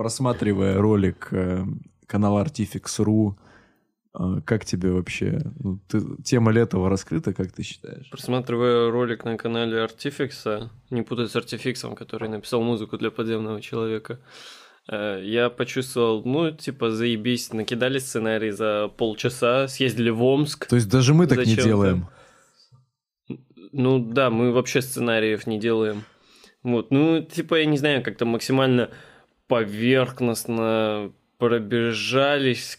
просматривая ролик э, канала Artifix.ru, э, как тебе вообще? Ну, ты, тема Летова раскрыта, как ты считаешь? Просматривая ролик на канале Artifix, не путать с Artifix, который написал музыку для подземного человека, э, я почувствовал, ну, типа, заебись, накидали сценарий за полчаса, съездили в Омск. То есть даже мы так не делаем. Ну да, мы вообще сценариев не делаем. Вот, ну, типа, я не знаю, как-то максимально поверхностно пробежались.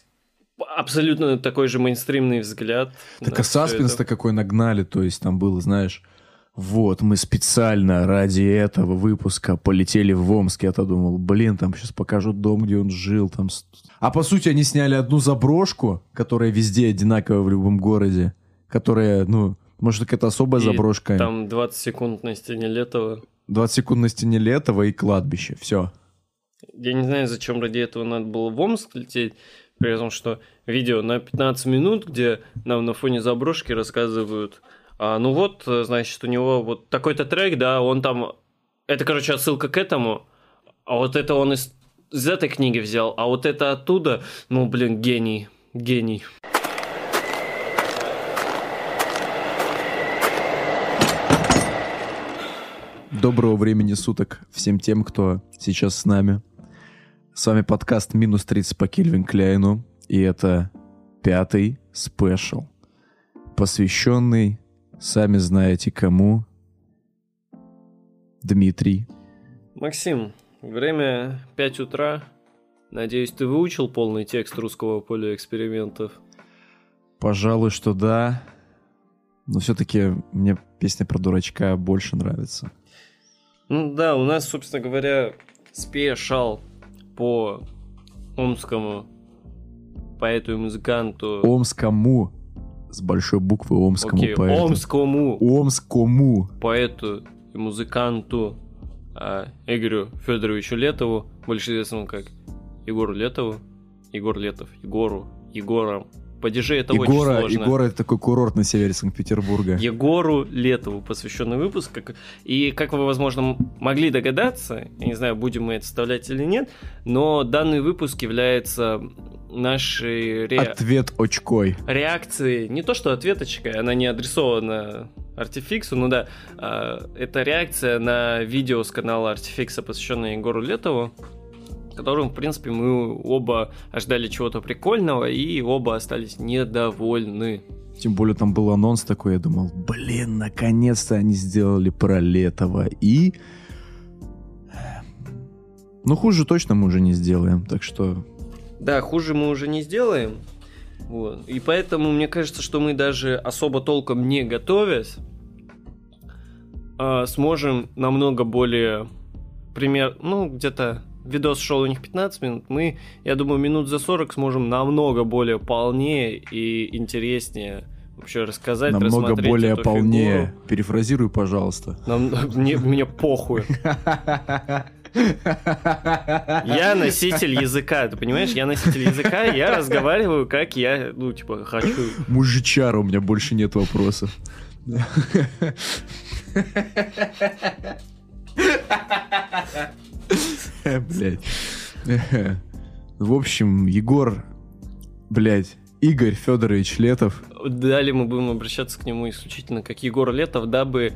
Абсолютно такой же мейнстримный взгляд. Так а саспенс-то какой нагнали, то есть там было, знаешь, вот, мы специально ради этого выпуска полетели в Омск. Я-то думал, блин, там сейчас покажут дом, где он жил. Там... А по сути они сняли одну заброшку, которая везде одинаковая в любом городе. Которая, ну, может, какая-то особая И заброшка. Там 20 секунд на стене Летова. 20 секунд на стене Летова и кладбище. Все. Я не знаю, зачем ради этого надо было в Омск лететь, при том, что видео на 15 минут, где нам на фоне заброшки рассказывают, а, ну вот, значит, у него вот такой-то трек, да, он там... Это, короче, отсылка к этому, а вот это он из, из этой книги взял, а вот это оттуда, ну, блин, гений, гений. Доброго времени суток всем тем, кто сейчас с нами. С вами подкаст «Минус 30 по Кельвин Кляйну». И это пятый спешл, посвященный, сами знаете кому, Дмитрий. Максим, время 5 утра. Надеюсь, ты выучил полный текст русского поля экспериментов. Пожалуй, что да. Но все-таки мне песня про дурачка больше нравится. Ну да, у нас, собственно говоря, спешал по омскому поэту и музыканту. Омскому. С большой буквы Омскому Окей, поэту. омскому Омскому. поэту и музыканту а, Игорю Федоровичу Летову, больше известному как Егору Летову. Егор Летов, Егору, Егором. Падежи это очень Егора, сложно. Егора это такой курорт на севере Санкт-Петербурга. Егору Летову посвященный выпуск. И как вы, возможно, могли догадаться, я не знаю, будем мы это вставлять или нет, но данный выпуск является нашей ре- Ответ очкой. реакцией, не то что ответочкой, она не адресована Артификсу, ну да, а, это реакция на видео с канала Артификса, посвященное Егору Летову, которым, в принципе, мы оба ожидали чего-то прикольного и оба остались недовольны. Тем более там был анонс такой, я думал, блин, наконец-то они сделали про Летова. И... Ну, хуже точно мы уже не сделаем, так что... Да, хуже мы уже не сделаем. Вот. И поэтому мне кажется, что мы даже особо толком не готовясь, а, сможем намного более пример, ну, где-то видос шел у них 15 минут, мы, я думаю, минут за 40 сможем намного более полнее и интереснее вообще рассказать, намного более полнее. фигуру. Перефразируй, пожалуйста. Нам- мне, мне похуй. Я носитель языка, ты понимаешь? Я носитель языка, я разговариваю, как я, ну, типа, хочу. Мужичара, у меня больше нет вопросов. Блять. В общем, Егор, блять, Игорь Федорович Летов. Далее мы будем обращаться к нему исключительно как Егор Летов, дабы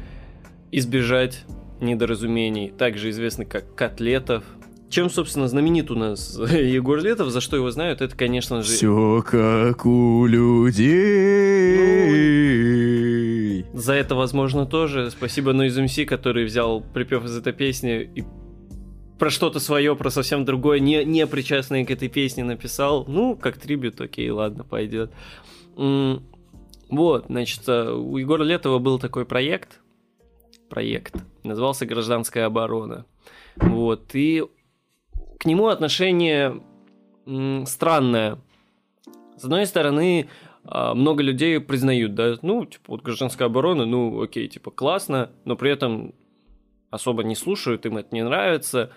избежать недоразумений, также известный как Котлетов. Чем, собственно, знаменит у нас Егор Летов, за что его знают, это, конечно же, Все как у людей. За это, возможно, тоже. Спасибо Noise MC, который взял припев из этой песни и про что-то свое, про совсем другое, не, не причастное к этой песне написал. Ну, как трибют, окей, ладно, пойдет. Вот, значит, э, у Егора Летова был такой проект, проект, назывался «Гражданская оборона». Вот, и к нему отношение странное. С одной стороны, а, много людей признают, да, ну, типа, вот гражданская оборона, ну, окей, типа, классно, но при этом особо не слушают, им это не нравится.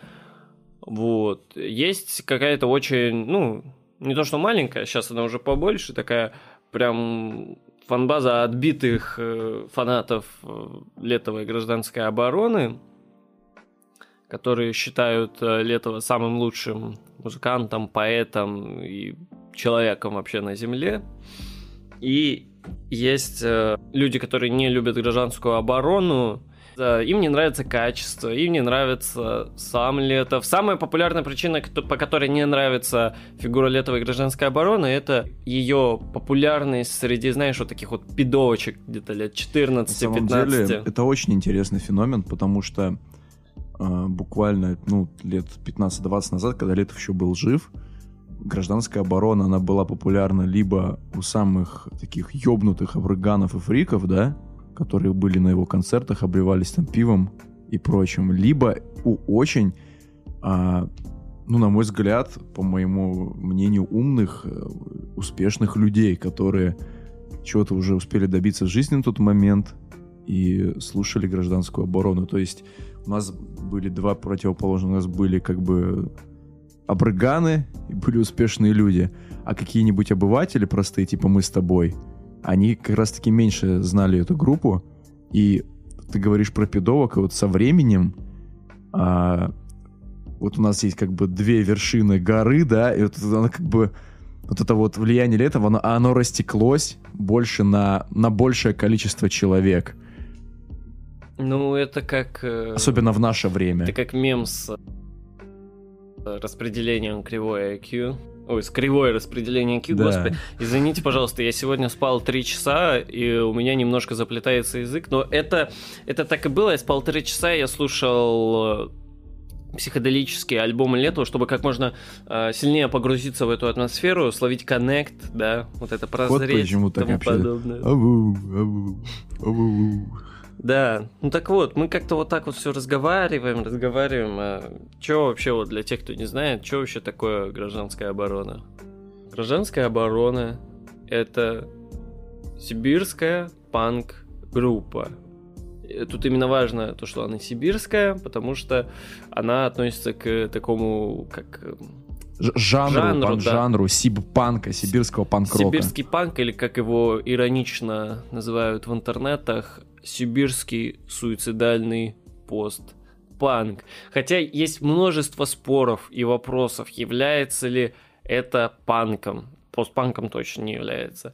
Вот. Есть какая-то очень, ну, не то что маленькая, сейчас она уже побольше, такая прям фанбаза отбитых э, фанатов э, летовой гражданской обороны, которые считают э, Летова самым лучшим музыкантом, поэтом и человеком вообще на Земле. И есть э, люди, которые не любят гражданскую оборону, им не нравится качество, им не нравится сам Летов. Самая популярная причина, по которой не нравится фигура Летовой гражданской обороны, это ее популярность среди, знаешь, вот таких вот пидовочек где-то лет 14-15. На самом деле, это очень интересный феномен, потому что э, буквально ну, лет 15-20 назад, когда Летов еще был жив, гражданская оборона, она была популярна либо у самых таких ёбнутых абрыганов и фриков, да, которые были на его концертах, обливались там пивом и прочим, либо у очень, а, ну, на мой взгляд, по моему мнению, умных, э, успешных людей, которые чего-то уже успели добиться в жизни на тот момент и слушали гражданскую оборону. То есть у нас были два противоположных, у нас были как бы обрыганы и были успешные люди, а какие-нибудь обыватели простые, типа мы с тобой — они как раз-таки меньше знали эту группу, и ты говоришь про педовок, и вот со временем а, вот у нас есть как бы две вершины горы, да, и вот она как бы вот это вот влияние летого, оно, оно растеклось больше на, на большее количество человек. Ну, это как... Э, Особенно в наше время. Это как мем с э, распределением кривой IQ. Ой, с кривое распределение Q, да. господи. Извините, пожалуйста, я сегодня спал три часа, и у меня немножко заплетается язык, но это, это так и было. Я спал три часа, я слушал э, психоделические альбомы Летова, чтобы как можно э, сильнее погрузиться в эту атмосферу, словить коннект, да, вот это прозреть вот почему так подобное. Да, ну так вот, мы как-то вот так вот все разговариваем, разговариваем. А что вообще вот для тех, кто не знает, что вообще такое гражданская оборона? Гражданская оборона — это сибирская панк-группа. Тут именно важно то, что она сибирская, потому что она относится к такому, как жанру, жанру, пан, да. жанру сиб-панка, сибирского панк-рока. Сибирский панк, или как его иронично называют в интернетах, сибирский суицидальный пост панк. Хотя есть множество споров и вопросов, является ли это панком. Постпанком точно не является.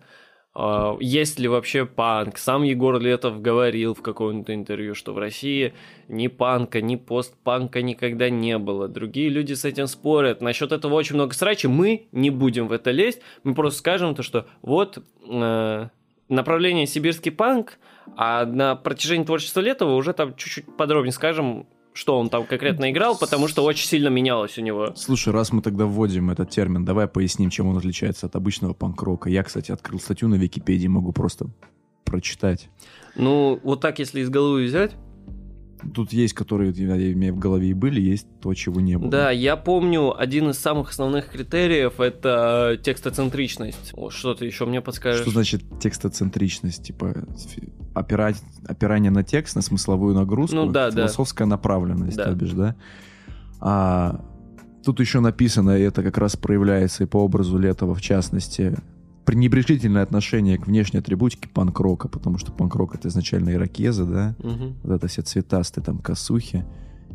А, есть ли вообще панк? Сам Егор Летов говорил в каком-то интервью, что в России ни панка, ни постпанка никогда не было. Другие люди с этим спорят. Насчет этого очень много срачи. Мы не будем в это лезть. Мы просто скажем то, что вот э, направление сибирский панк, а на протяжении творчества Летова уже там чуть-чуть подробнее скажем, что он там конкретно играл, потому что очень сильно менялось у него. Слушай, раз мы тогда вводим этот термин, давай поясним, чем он отличается от обычного панк-рока. Я, кстати, открыл статью на Википедии, могу просто прочитать. Ну, вот так, если из головы взять, Тут есть, которые у меня в голове и были, есть то, чего не было. Да, я помню, один из самых основных критериев — это текстоцентричность. О, что ты еще мне подскажешь? Что значит текстоцентричность? Типа опирать, опирание на текст, на смысловую нагрузку, ну, да, философская да. направленность, да. то бишь, да? А, тут еще написано, и это как раз проявляется и по образу Летова в частности, пренебрежительное отношение к внешней атрибутике панк-рока, потому что панк-рок это изначально ирокезы, да, угу. вот это все цветастые там косухи.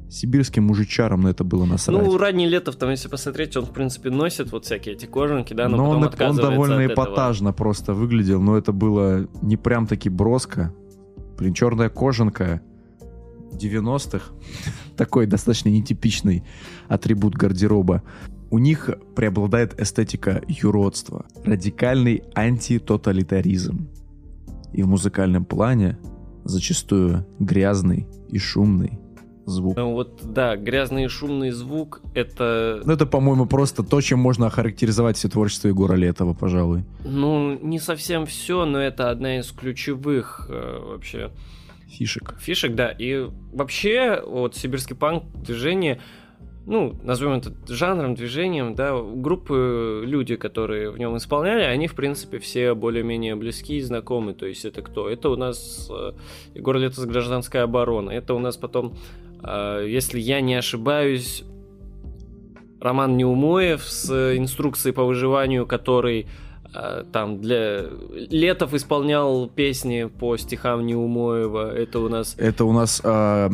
Сибирским мужичарам на это было насрать. Ну, ранний Летов, там, если посмотреть, он, в принципе, носит вот всякие эти кожанки, да, но, но потом он, он довольно эпатажно этого. просто выглядел, но это было не прям таки броско. Блин, черная кожанка 90-х. Такой достаточно нетипичный атрибут гардероба. У них преобладает эстетика юродства, радикальный антитоталитаризм. И в музыкальном плане зачастую грязный и шумный звук. Ну вот, да, грязный и шумный звук — это... Ну это, по-моему, просто то, чем можно охарактеризовать все творчество Егора Летова, пожалуй. Ну, не совсем все, но это одна из ключевых э, вообще... Фишек. Фишек, да. И вообще, вот сибирский панк движение ну, назовем это жанром, движением, да, группы, люди, которые в нем исполняли, они, в принципе, все более-менее близки и знакомы. То есть это кто? Это у нас э, Егор Лето с гражданской обороны. Это у нас потом, э, если я не ошибаюсь, Роман Неумоев с инструкцией по выживанию, который э, там для Летов исполнял песни по стихам Неумоева. Это у нас... Это у нас э,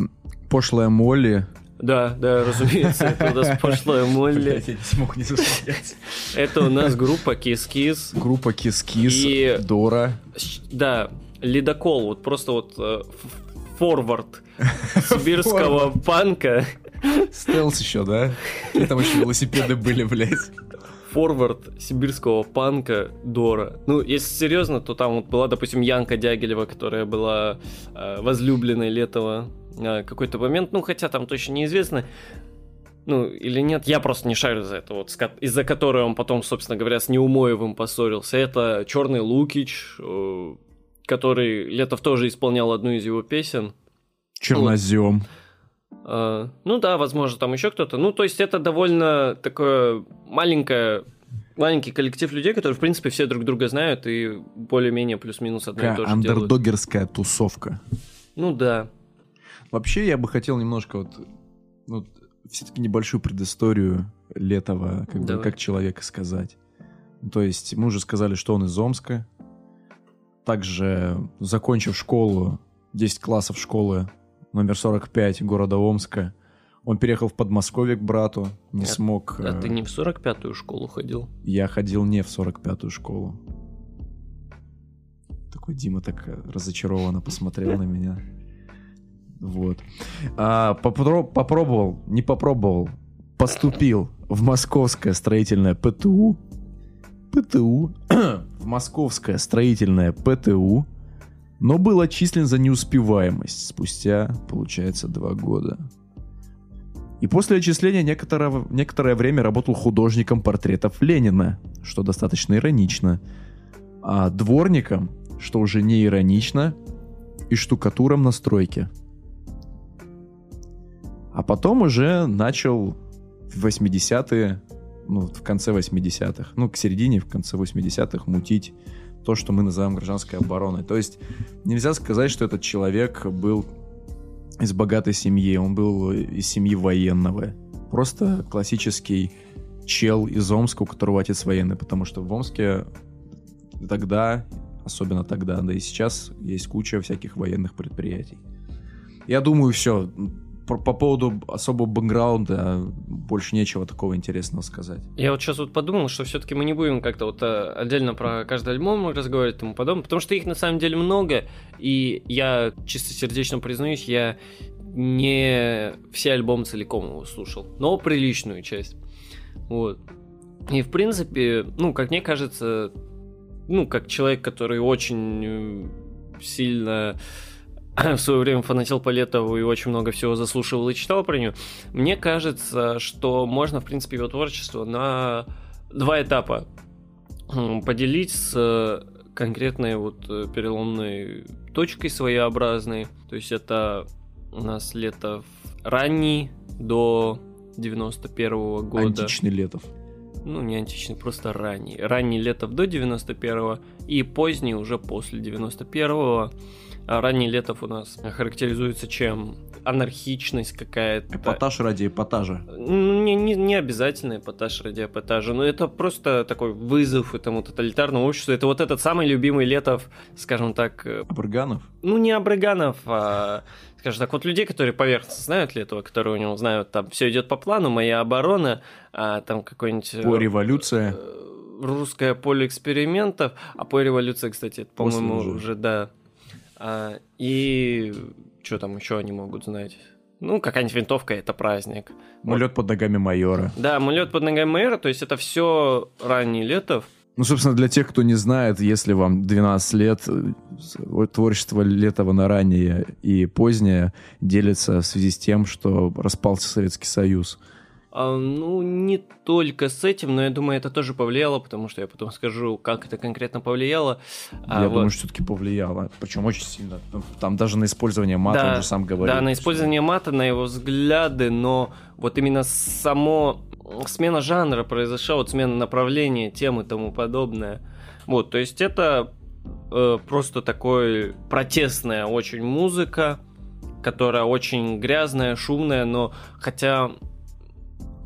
пошлая Молли Да, да, разумеется, это у нас пошлая Молли. Я не смог не засмеяться. Это у нас группа Кис-Кис. Группа Кис-Кис, И- Дора. Да, ледокол, вот просто вот э, форвард сибирского панка. Стелс еще, да? Там еще велосипеды были, блядь. Форвард сибирского панка Дора. Ну, если серьезно, то там вот была, допустим, Янка Дягилева, которая была э, возлюбленной Летова э, какой-то момент, ну, хотя там точно неизвестно, ну, или нет, я просто не шарю за это, вот, из-за которой он потом, собственно говоря, с Неумоевым поссорился. Это Черный Лукич, э, который Летов тоже исполнял одну из его песен. Чернозем. А, ну да, возможно, там еще кто-то. Ну, то есть это довольно такое маленькое маленький коллектив людей, которые, в принципе, все друг друга знают и более-менее плюс-минус одно и то же делают. андердогерская тусовка. Ну да. Вообще, я бы хотел немножко вот, ну, все-таки небольшую предысторию Летова, как, бы, как человека сказать. Ну, То есть, мы уже сказали, что он из Омска. Также, закончив школу, 10 классов школы номер 45 города Омска, он переехал в Подмосковье к брату, не А- смог... А э, ты не в 45-ю школу ходил? Я ходил не в 45-ю школу. Такой Дима так э, разочарованно посмотрел на меня. Вот. А, попро- попробовал, не попробовал, поступил в московское строительное ПТУ. ПТУ. в московское строительное ПТУ. Но был отчислен за неуспеваемость спустя, получается, два года. И после отчисления некоторое, некоторое время работал художником портретов Ленина, что достаточно иронично, а дворником, что уже не иронично, и штукатуром на стройке. А потом уже начал в 80-е, ну, в конце 80-х, ну, к середине, в конце 80-х мутить то, что мы называем гражданской обороной. То есть нельзя сказать, что этот человек был из богатой семьи, он был из семьи военного. Просто классический чел из Омска, у которого отец военный, потому что в Омске тогда, особенно тогда, да и сейчас, есть куча всяких военных предприятий. Я думаю, все. По, по поводу особого бэкграунда больше нечего такого интересного сказать. Я вот сейчас вот подумал, что все-таки мы не будем как-то вот э, отдельно про каждый альбом разговаривать и тому подобное, потому что их на самом деле много, и я чисто сердечно признаюсь, я не все альбомы целиком его слушал, но приличную часть. Вот. И в принципе, ну, как мне кажется, ну, как человек, который очень э, сильно в свое время фанател по Летову и очень много всего заслушивал и читал про нее, мне кажется, что можно, в принципе, его творчество на два этапа поделить с э, конкретной вот э, переломной точкой своеобразной. То есть это у нас Летов ранний до 91 года. Античный Летов. Ну, не античный, просто ранний. Ранний Летов до 91 и поздний уже после 91 а ранний Летов у нас характеризуется чем? Анархичность какая-то. Эпатаж ради эпатажа. Ну, не, не, не обязательно эпатаж ради эпатажа, но это просто такой вызов этому тоталитарному обществу. Это вот этот самый любимый Летов, скажем так, э, Абраганов? ну не абраганов, а, скажем так, вот людей, которые поверхностно знают Летова, которые у него знают, там все идет по плану, моя оборона, а, там какой-нибудь... э, По революция. э, Русское поле экспериментов, а по революции, кстати, это, по-моему, уже. уже, да. А, и что там еще они могут знать? Ну, какая-нибудь винтовка это праздник. Мулет под ногами майора. Да, мулет под ногами мэра, то есть это все ранний летов. Ну, собственно, для тех, кто не знает, если вам 12 лет, э, творчество Летова на раннее и позднее делится в связи с тем, что распался Советский Союз. А, ну, не только с этим, но я думаю, это тоже повлияло, потому что я потом скажу, как это конкретно повлияло. А, Я вот. думаю, что все-таки повлияло. Причем очень сильно. Там- Там даже на использование мата Да, он же сам говорил. Да, на использование мата, на его взгляды, но вот именно само смена жанра произошла, вот смена направления, темы и тому подобное. Вот, то есть это э, просто такой протестная очень музыка, которая очень грязная, шумная, но хотя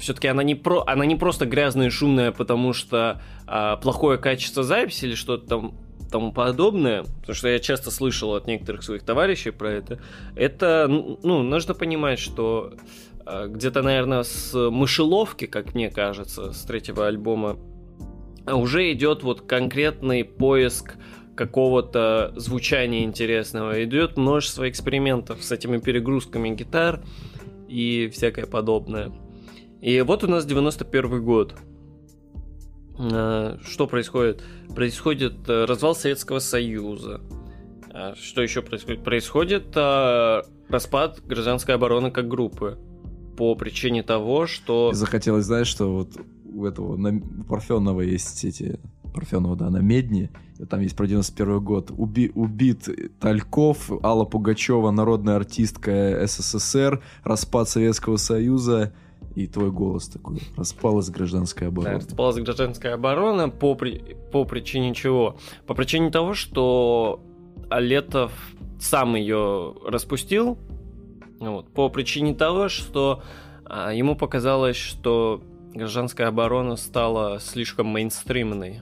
все-таки она не про, она не просто грязная и шумная, потому что а, плохое качество записи или что-то там тому подобное, потому что я часто слышал от некоторых своих товарищей про это, это, ну, нужно понимать, что а, где-то, наверное, с мышеловки, как мне кажется, с третьего альбома, уже идет вот конкретный поиск какого-то звучания интересного. Идет множество экспериментов с этими перегрузками гитар и всякое подобное. И вот у нас 91 год. А, что происходит? Происходит э, развал Советского Союза. А, что еще происходит? Происходит распад гражданской обороны как группы. По причине того, что... Захотелось, знаешь, что вот у этого у Парфенова есть эти... Парфенова, да, на Медне. Там есть про 91 год. Уби, убит Тальков, Алла Пугачева, народная артистка СССР, распад Советского Союза и твой голос такой. Распалась гражданская оборона. Да, распалась гражданская оборона по, при... по причине чего? По причине того, что Летов сам ее распустил. Вот, по причине того, что а, ему показалось, что гражданская оборона стала слишком мейнстримной.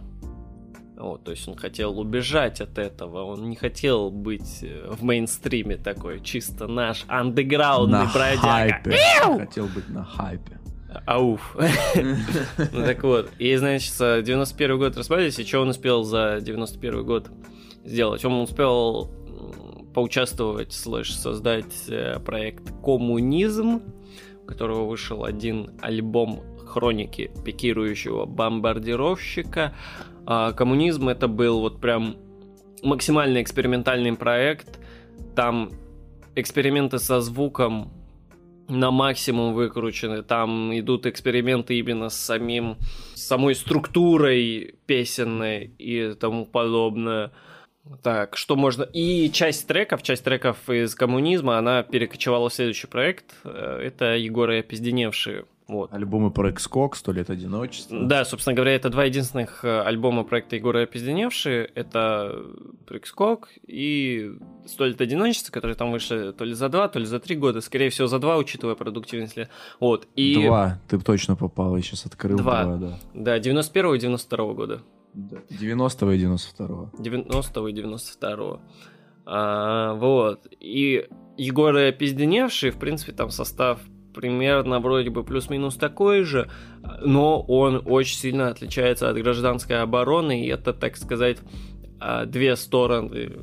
Вот, то есть он хотел убежать от этого, он не хотел быть э, в мейнстриме такой, чисто наш андеграундный на бродяга. Хайпе. Хотел быть на хайпе. Ауф. Ну так вот, и значит, 91 год распались, и что он успел за 91 год сделать? Он успел поучаствовать, слэш, создать э, проект «Коммунизм», у которого вышел один альбом хроники пикирующего бомбардировщика, а коммунизм это был вот прям максимально экспериментальный проект. Там эксперименты со звуком на максимум выкручены. Там идут эксперименты именно с самим самой структурой песенной и тому подобное. Так, что можно... И часть треков, часть треков из коммунизма, она перекочевала в следующий проект. Э, это Егора Пизденевшие вот. Альбомы про Xcox, «Сто лет одиночества». Да, собственно говоря, это два единственных э, альбома проекта Егора Опизденевшие. Это Прикскок и «Сто лет одиночества», которые там вышли то ли за два, то ли за три года. Скорее всего, за два, учитывая продуктивность. Вот. И... Два, ты точно попал, я сейчас открыл два. два да. да, 91 и 92 года. Да. 90 и 92 90 и 92 а, Вот. И Егоры Опизденевшие, в принципе, там состав примерно вроде бы плюс-минус такой же, но он очень сильно отличается от гражданской обороны, и это, так сказать, а, две стороны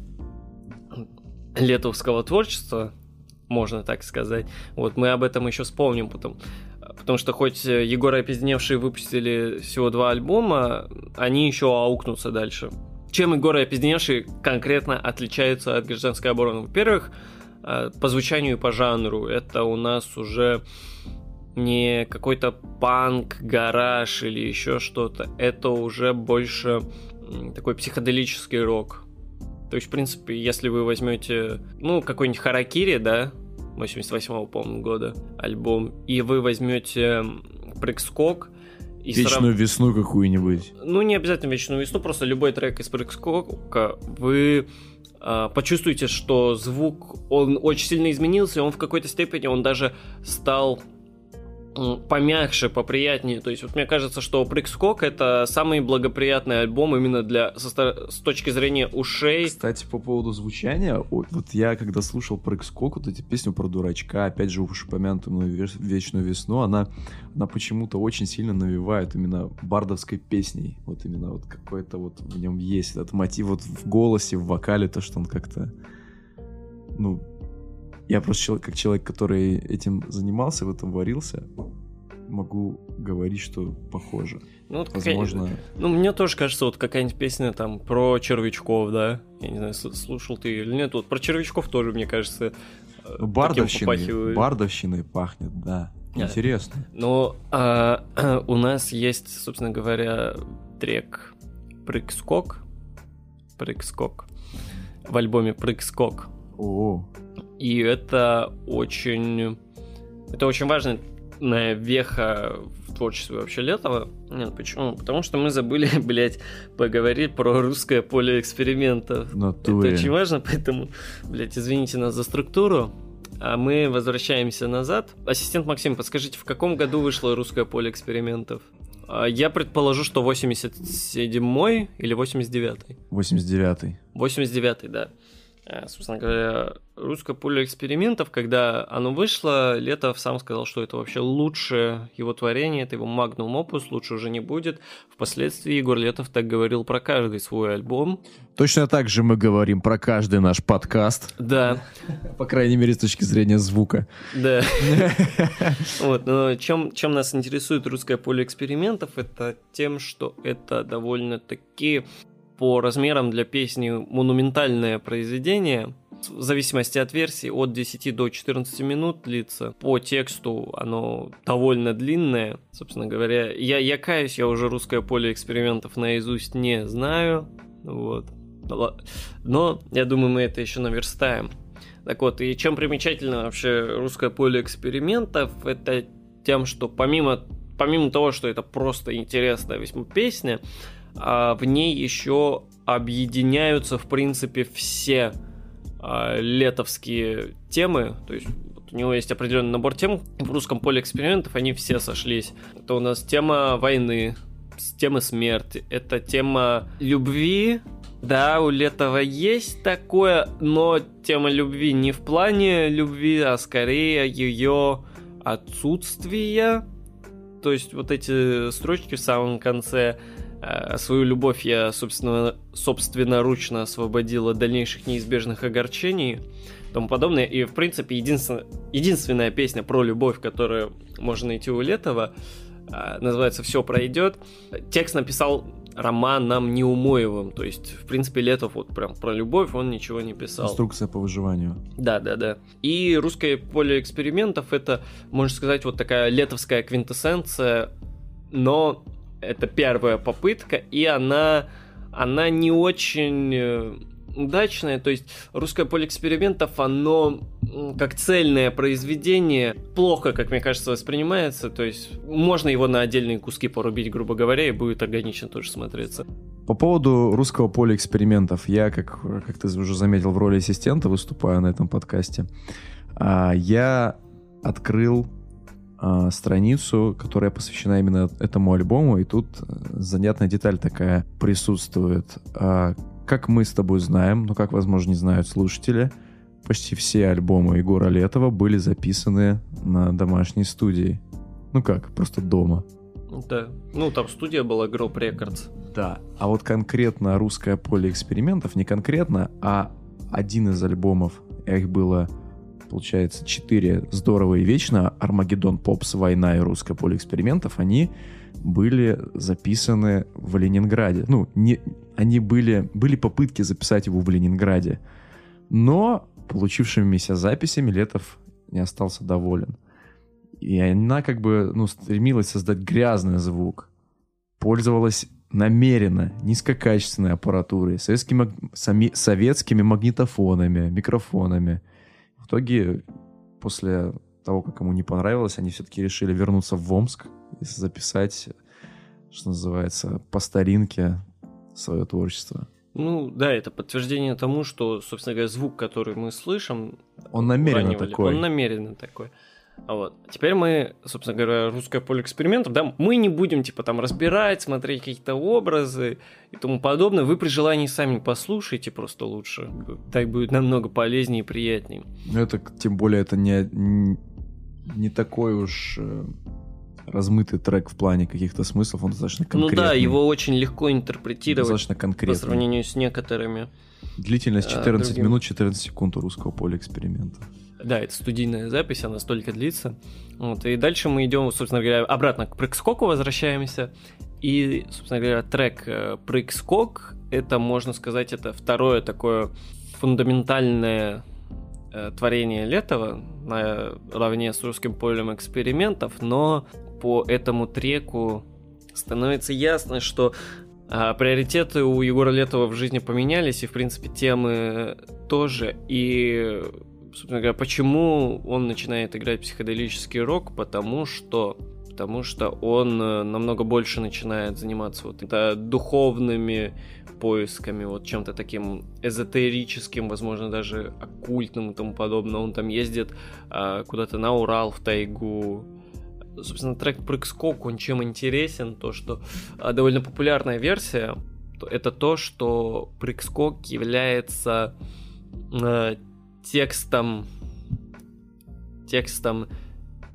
летовского творчества, можно так сказать. Вот мы об этом еще вспомним потом. Потому что хоть Егор и Опизденевшие выпустили всего два альбома, они еще аукнутся дальше. Чем Егор и Опизденевшие конкретно отличаются от гражданской обороны? Во-первых, по звучанию и по жанру. Это у нас уже не какой-то панк, гараж или еще что-то. Это уже больше такой психоделический рок. То есть, в принципе, если вы возьмете, ну, какой-нибудь Харакири, да, 88-го, по-моему, года альбом, и вы возьмете Прикскок, и Вечную срав... весну какую-нибудь. Ну, не обязательно вечную весну, просто любой трек из Прикскока вы а, почувствуете, что звук, он очень сильно изменился, он в какой-то степени, он даже стал помягче, поприятнее. То есть, вот мне кажется, что Прикскок это самый благоприятный альбом именно для со, с точки зрения ушей. Кстати, по поводу звучания, вот я когда слушал Прикскок, вот эти песни про дурачка, опять же, уж упомянутую вечную весну, она, она почему-то очень сильно навевает именно бардовской песней. Вот именно вот какой-то вот в нем есть этот мотив вот в голосе, в вокале, то, что он как-то, ну, я просто человек, как человек, который этим занимался, в этом варился, могу говорить, что похоже. Ну, вот Возможно... Ну, мне тоже кажется, вот какая-нибудь песня там про червячков, да? Я не знаю, слушал ты или нет. Вот про червячков тоже, мне кажется, э, Бардовщиной, бардовщиной пахнет, да. Интересно. Но а, у нас есть, собственно говоря, трек Прыг-скок. Прыг-скок. В альбоме Прыг-скок. О. И это очень... Это очень важная веха в творчестве вообще Летова. Нет, почему? Потому что мы забыли, блядь, поговорить про русское поле экспериментов. Натуре. Это очень важно, поэтому, блядь, извините нас за структуру. А мы возвращаемся назад. Ассистент Максим, подскажите, в каком году вышло русское поле экспериментов? А, я предположу, что 87-й или 89-й. 89-й. 89-й, да. Э, собственно говоря, русское поле экспериментов, когда оно вышло, Летов сам сказал, что это вообще лучшее его творение, это его магнум опус, лучше уже не будет. Впоследствии Егор Летов так говорил про каждый свой альбом. Точно так же мы говорим про каждый наш подкаст. Да. По крайней мере, с точки зрения звука. Да. Вот, но чем, чем нас интересует русское поле экспериментов, это тем, что это довольно-таки по размерам для песни монументальное произведение. В зависимости от версии, от 10 до 14 минут длится. По тексту оно довольно длинное. Собственно говоря, я, я каюсь, я уже русское поле экспериментов наизусть не знаю. Вот. Но я думаю, мы это еще наверстаем. Так вот, и чем примечательно вообще русское поле экспериментов, это тем, что помимо, помимо того, что это просто интересная весьма песня, а в ней еще объединяются, в принципе, все а, летовские темы, то есть у него есть определенный набор тем в русском поле экспериментов, они все сошлись. Это у нас тема войны, тема смерти, это тема любви, да, у Летова есть такое, но тема любви не в плане любви, а скорее ее отсутствия. То есть вот эти строчки в самом конце свою любовь я, собственно, собственноручно освободил от дальнейших неизбежных огорчений и тому подобное. И, в принципе, единственная, единственная песня про любовь, которую можно найти у Летова, э, называется «Все пройдет». Текст написал Романом Неумоевым, то есть, в принципе, Летов вот прям про любовь он ничего не писал. Инструкция по выживанию. Да, да, да. И русское поле экспериментов это, можно сказать, вот такая летовская квинтэссенция, но это первая попытка, и она, она не очень э, удачная, то есть русское поле экспериментов, оно как цельное произведение плохо, как мне кажется, воспринимается, то есть можно его на отдельные куски порубить, грубо говоря, и будет органично тоже смотреться. По поводу русского поля экспериментов, я, как, как ты уже заметил, в роли ассистента выступаю на этом подкасте, а, я открыл э, страницу, которая посвящена именно этому альбому, и тут э, занятная деталь такая присутствует. А, как мы с тобой знаем, ну как, возможно, не знают слушатели, почти все альбомы Егора Летова были записаны на домашней студии. Ну как, просто дома. Да. Ну, там студия была Group Records. Да. А вот конкретно русское поле экспериментов, не конкретно, а один из альбомов, их было получается, четыре здорово и вечно, Армагеддон, Попс, Война и Русское поле экспериментов, они были записаны в Ленинграде. Ну, не, они были, были попытки записать его в Ленинграде, но получившимися записями Летов не остался доволен. И она как бы, ну, стремилась создать грязный звук. Пользовалась намеренно низкокачественной аппаратурой, советскими, сами, советскими магнитофонами, микрофонами – в итоге, после того, как ему не понравилось, они все-таки решили вернуться в Омск и записать, что называется, по старинке свое творчество. Ну, да, это подтверждение тому, что, собственно говоря, звук, который мы слышим... Он намеренно такой. Он намеренно такой. Вот. Теперь мы, собственно говоря, русское поле экспериментов, да, мы не будем, типа, там разбирать, смотреть какие-то образы и тому подобное. Вы при желании сами послушайте просто лучше. Так будет намного полезнее и приятнее. Ну, это, тем более, это не, не такой уж э, размытый трек в плане каких-то смыслов, он достаточно конкретный. Ну да, его очень легко интерпретировать. Достаточно конкретный. По сравнению с некоторыми. Длительность 14 а, другим... минут 14 секунд у русского поля эксперимента. Да, это студийная запись, она столько длится. Вот, и дальше мы идем, собственно говоря, обратно к прыг-скоку возвращаемся. И, собственно говоря, трек э, «Прыг-скок» — это, можно сказать, это второе такое фундаментальное э, творение Летова наравне с русским полем экспериментов, но по этому треку становится ясно, что а, приоритеты у Егора Летова в жизни поменялись, и, в принципе, темы тоже. И собственно говоря, почему он начинает играть психоделический рок? Потому что потому что он э, намного больше начинает заниматься вот это духовными поисками, вот чем-то таким эзотерическим, возможно, даже оккультным и тому подобное. Он там ездит а, куда-то на Урал, в тайгу. Собственно, трек «Прыг-скок», он чем интересен? То, что а, довольно популярная версия, это то, что «Прыг-скок» является э, текстом, текстом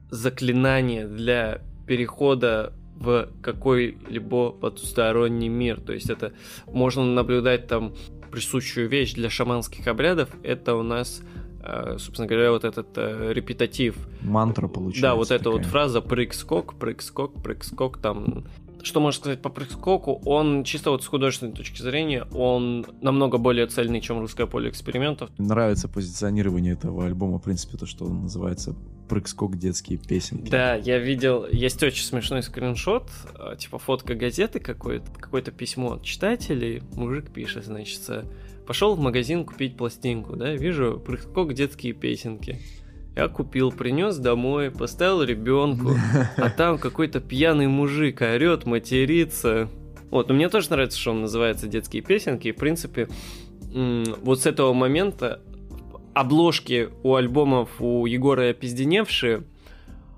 заклинания для перехода в какой-либо потусторонний мир. То есть это можно наблюдать там присущую вещь для шаманских обрядов. Это у нас Э, собственно говоря, вот этот э, репетатив. Мантра получается. Да, вот такая. эта вот фраза прыг-скок, прыг-скок, прыг-скок, там... Что можно сказать по прыг-скоку? Он чисто вот с художественной точки зрения, он намного более цельный, чем русское поле экспериментов. Нравится позиционирование этого альбома, в принципе, то, что он называется прыг-скок детские песенки. Да, я видел, есть очень смешной скриншот, э, типа фотка газеты какой-то, какое-то письмо от читателей, мужик пишет, значит, Пошел в магазин купить пластинку, да, вижу, прыскок детские песенки. Я купил, принес домой, поставил ребенку, а там какой-то пьяный мужик орет, матерится. Вот, но мне тоже нравится, что он называется детские песенки. И, в принципе, вот с этого момента обложки у альбомов у Егора опизденевшие,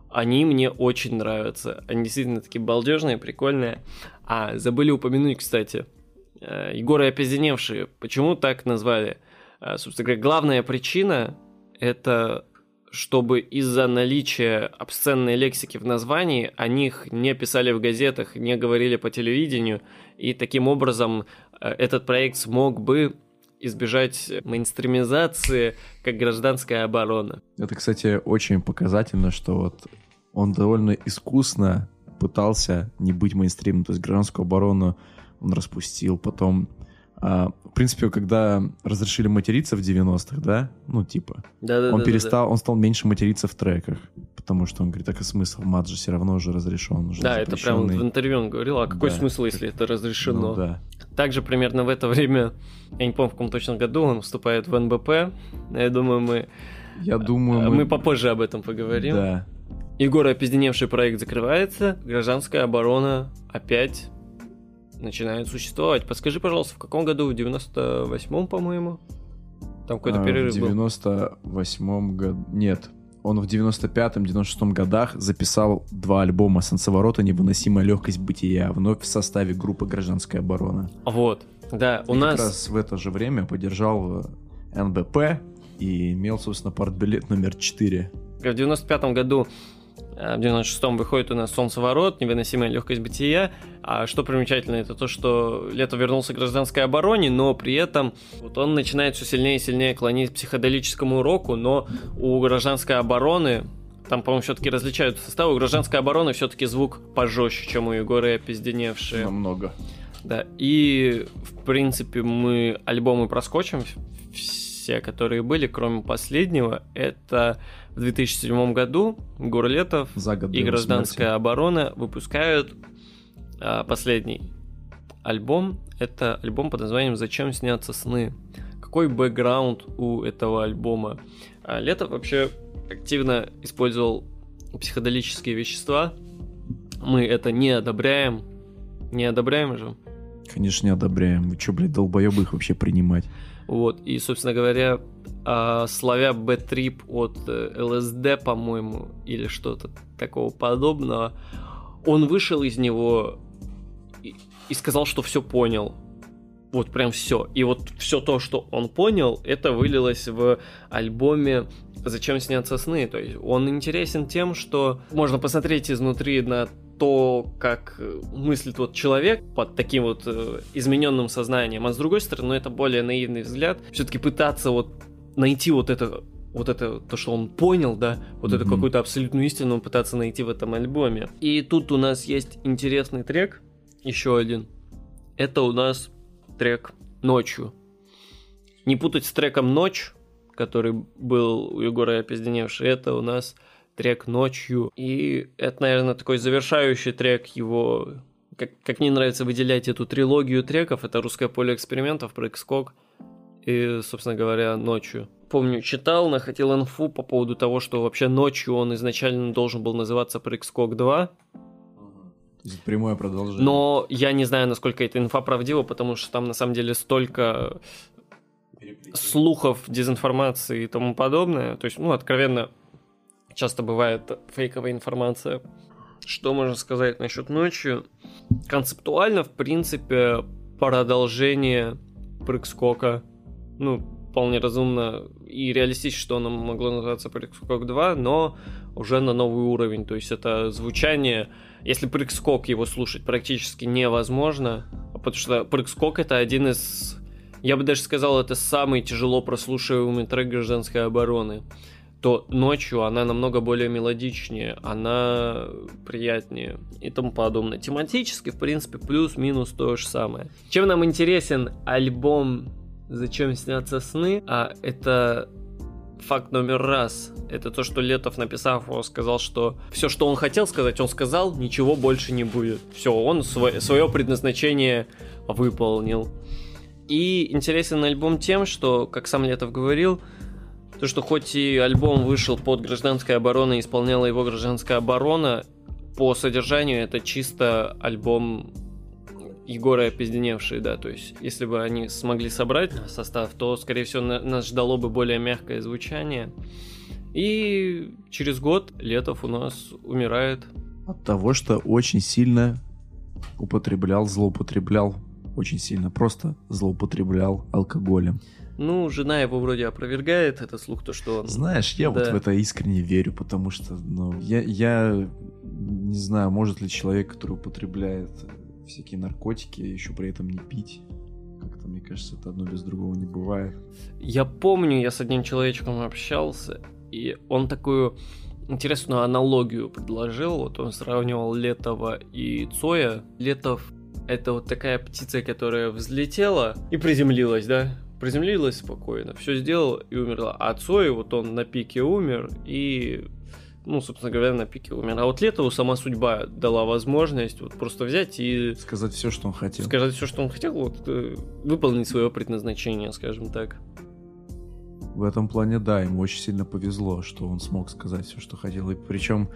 они мне очень нравятся. Они действительно такие балдежные, прикольные. А, забыли упомянуть, кстати, Э, Егоры опизденевшие. Почему так назвали? Э, собственно говоря, главная причина это чтобы из-за наличия обсценной лексики в названии о них не писали в газетах, не говорили по телевидению, и таким образом э, этот проект смог бы избежать мейнстримизации как гражданская оборона. Это, кстати, очень показательно, что вот он довольно искусно пытался не быть мейнстримом, то есть гражданскую оборону он распустил. Потом, а, в принципе, когда разрешили материться в 90-х, да, ну, типа, да, да, он да, перестал, да, он стал меньше материться в треках, потому что он говорит, так и смысл, мат же все равно уже разрешен. Уже да, это прямо в интервью он говорил, а какой да. смысл, если это разрешено? Ну, да. Также примерно в это время, я не помню, в каком точном году он вступает в НБП, я думаю, мы... Я думаю, мы... Мы попозже об этом поговорим. Да. Егор опизденевший проект закрывается, гражданская оборона опять начинает существовать. Подскажи, пожалуйста, в каком году? В 98-м, по-моему? Там какой-то а, перерыв в 98-м году... Нет, он в 95-м, 96-м годах записал два альбома «Солнцеворота. Невыносимая легкость бытия» вновь в составе группы «Гражданская оборона». Вот, да, у и нас... как раз в это же время поддержал э, НБП и имел, собственно, партбилет номер 4. В 95-м году в 96-м выходит у нас «Солнцеворот», «Невыносимая легкость бытия». А что примечательно, это то, что Лето вернулся к гражданской обороне, но при этом вот он начинает все сильнее и сильнее клонить к психоделическому уроку, но у гражданской обороны там, по-моему, все-таки различают составы. У гражданской обороны все-таки звук пожестче, чем у Егора опизденевшие. Намного. Да, и, в принципе, мы альбомы проскочим, все, которые были, кроме последнего. Это в 2007 году Горлетов и Гражданская смерти. оборона выпускают а, последний альбом. Это альбом под названием «Зачем снятся сны?». Какой бэкграунд у этого альбома? А, Летов вообще активно использовал психоделические вещества. Мы это не одобряем. Не одобряем же? Конечно, не одобряем. Вы что, блядь, долбоебы их вообще принимать? Вот, и, собственно говоря, а, славя Б-трип от э, ЛСД, по-моему, или что-то такого подобного, он вышел из него и, и сказал, что все понял. Вот прям все. И вот все то, что он понял, это вылилось в альбоме «Зачем снятся сны?». То есть он интересен тем, что можно посмотреть изнутри на то, как э, мыслит вот человек под таким вот э, измененным сознанием, а с другой стороны, это более наивный взгляд, все-таки пытаться вот найти вот это вот это, то, что он понял, да, вот mm-hmm. это какую-то абсолютную истину пытаться найти в этом альбоме. И тут у нас есть интересный трек, еще один. Это у нас трек «Ночью». Не путать с треком «Ночь», который был у Егора опизденевший, это у нас трек «Ночью». И это, наверное, такой завершающий трек его... Как, как мне нравится выделять эту трилогию треков, это «Русское поле экспериментов», «Прыг-скок» и, собственно говоря, «Ночью». Помню, читал, находил инфу по поводу того, что вообще «Ночью» он изначально должен был называться «Прыг-скок 2», Прямое продолжение. Но я не знаю, насколько эта инфа правдива, потому что там на самом деле столько слухов, дезинформации и тому подобное. То есть, ну, откровенно, часто бывает фейковая информация. Что можно сказать насчет ночи? Концептуально, в принципе, продолжение прыг-скока. Ну, вполне разумно и реалистично, что оно могло называться Прикскок 2, но уже на новый уровень. То есть это звучание, если Прикскок его слушать практически невозможно, потому что Прикскок это один из, я бы даже сказал, это самый тяжело прослушиваемый трек гражданской обороны то ночью она намного более мелодичнее, она приятнее и тому подобное. Тематически, в принципе, плюс-минус то же самое. Чем нам интересен альбом «Зачем снятся сны»? А это факт номер раз. Это то, что Летов, написав его, сказал, что все, что он хотел сказать, он сказал, ничего больше не будет. Все, он свое, свое предназначение выполнил. И интересен альбом тем, что, как сам Летов говорил, то, что хоть и альбом вышел под гражданской обороной, исполняла его гражданская оборона, по содержанию это чисто альбом Егора Опизденевший, да, то есть если бы они смогли собрать состав, то, скорее всего, нас ждало бы более мягкое звучание. И через год Летов у нас умирает. От того, что очень сильно употреблял, злоупотреблял, очень сильно просто злоупотреблял алкоголем. Ну, жена его вроде опровергает, это слух, то, что он... Знаешь, я да. вот в это искренне верю, потому что, ну, я, я не знаю, может ли человек, который употребляет всякие наркотики, еще при этом не пить. Как-то, мне кажется, это одно без другого не бывает. Я помню, я с одним человечком общался, и он такую интересную аналогию предложил. Вот он сравнивал Летова и Цоя. Летов — это вот такая птица, которая взлетела и приземлилась, да? Приземлилась спокойно, все сделал и умерла. А Цой, вот он на пике умер и ну, собственно говоря, на пике умер. А вот Летову сама судьба дала возможность вот просто взять и... Сказать все, что он хотел. Сказать все, что он хотел, вот э, выполнить свое предназначение, скажем так. В этом плане, да, ему очень сильно повезло, что он смог сказать все, что хотел. И причем,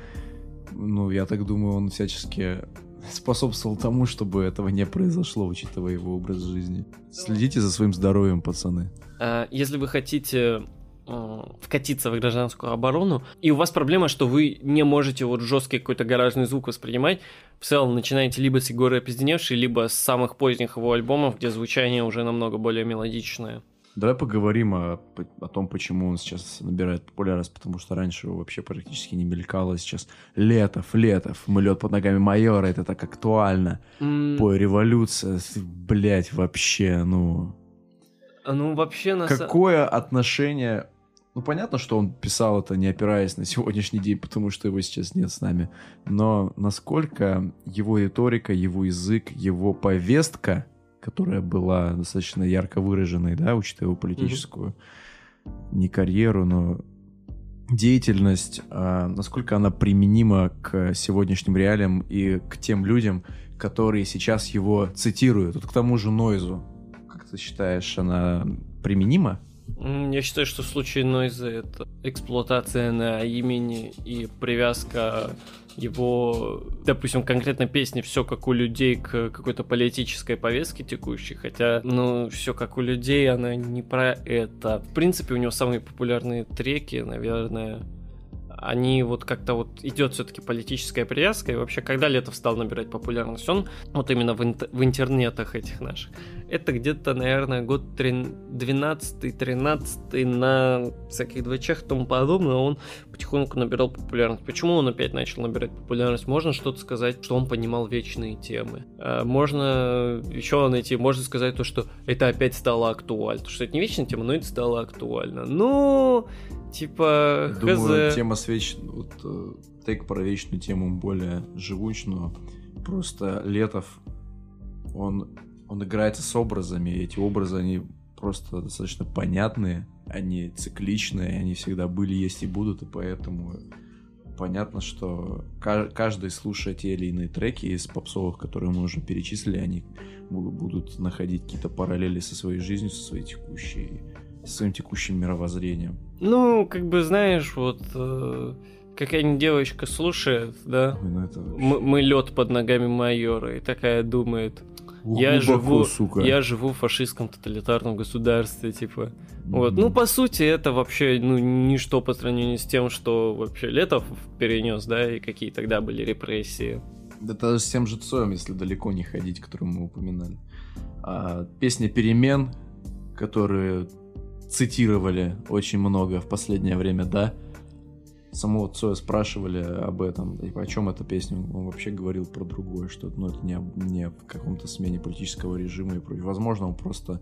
ну, я так думаю, он всячески способствовал тому, чтобы этого не произошло, учитывая его образ жизни. Следите за своим здоровьем, пацаны. А, если вы хотите э, вкатиться в гражданскую оборону, и у вас проблема, что вы не можете вот жесткий какой-то гаражный звук воспринимать, в целом начинаете либо с Егора Опизденевший, либо с самых поздних его альбомов, где звучание уже намного более мелодичное. Давай поговорим о, о том, почему он сейчас набирает популярность, потому что раньше его вообще практически не мелькало. Сейчас Летов, Летов, мы лед под ногами майора, это так актуально. Mm. Пой, революция, блять, вообще, ну... Ну, вообще на Какое отношение... Ну, понятно, что он писал это, не опираясь на сегодняшний день, потому что его сейчас нет с нами. Но насколько его риторика, его язык, его повестка которая была достаточно ярко выраженной, да, учитывая его политическую mm-hmm. не карьеру, но деятельность, а насколько она применима к сегодняшним реалиям и к тем людям, которые сейчас его цитируют. Вот к тому же Нойзу. Как ты считаешь, она применима? Я считаю, что в случае Нойза это эксплуатация на имени и привязка его, допустим, конкретно песни все как у людей к какой-то политической повестке текущей, хотя, ну, все как у людей, она не про это. В принципе, у него самые популярные треки, наверное, они вот как-то вот идет все-таки политическая привязка, и вообще, когда Летов стал набирать популярность, он вот именно в, инт- в интернетах этих наших, это где-то, наверное, год 12-13 на всяких двочах и тому подобное, он потихоньку набирал популярность. Почему он опять начал набирать популярность? Можно что-то сказать, что он понимал вечные темы. А можно еще найти, можно сказать то, что это опять стало актуально. Что это не вечная тема, но это стало актуально. Ну, типа, Думаю, тема с веч... вот, э, тейк про вечную тему более живуч, но просто Летов, он, он играется с образами, и эти образы, они просто достаточно понятные, они цикличные, они всегда были, есть и будут, и поэтому понятно, что каждый, слушая те или иные треки из попсовых, которые мы уже перечислили, они будут находить какие-то параллели со своей жизнью, со своей текущей, со своим текущим мировоззрением. Ну, как бы знаешь, вот э, какая-нибудь девочка слушает, да? Ой, ну это вообще... мы, мы лед под ногами майора, и такая думает, я живу, сука. я живу в фашистском тоталитарном государстве, типа. Mm-hmm. Вот. Ну, по сути, это вообще ну, ничто по сравнению с тем, что вообще Летов перенес, да, и какие тогда были репрессии. Да даже с тем же Цоем, если далеко не ходить, которую мы упоминали. А, песня «Перемен», которую цитировали очень много в последнее время, да? Самого Цоя спрашивали об этом, и о чем эта песня. Он вообще говорил про другое, что ну, это не, не в каком-то смене политического режима и прочее. Возможно, он просто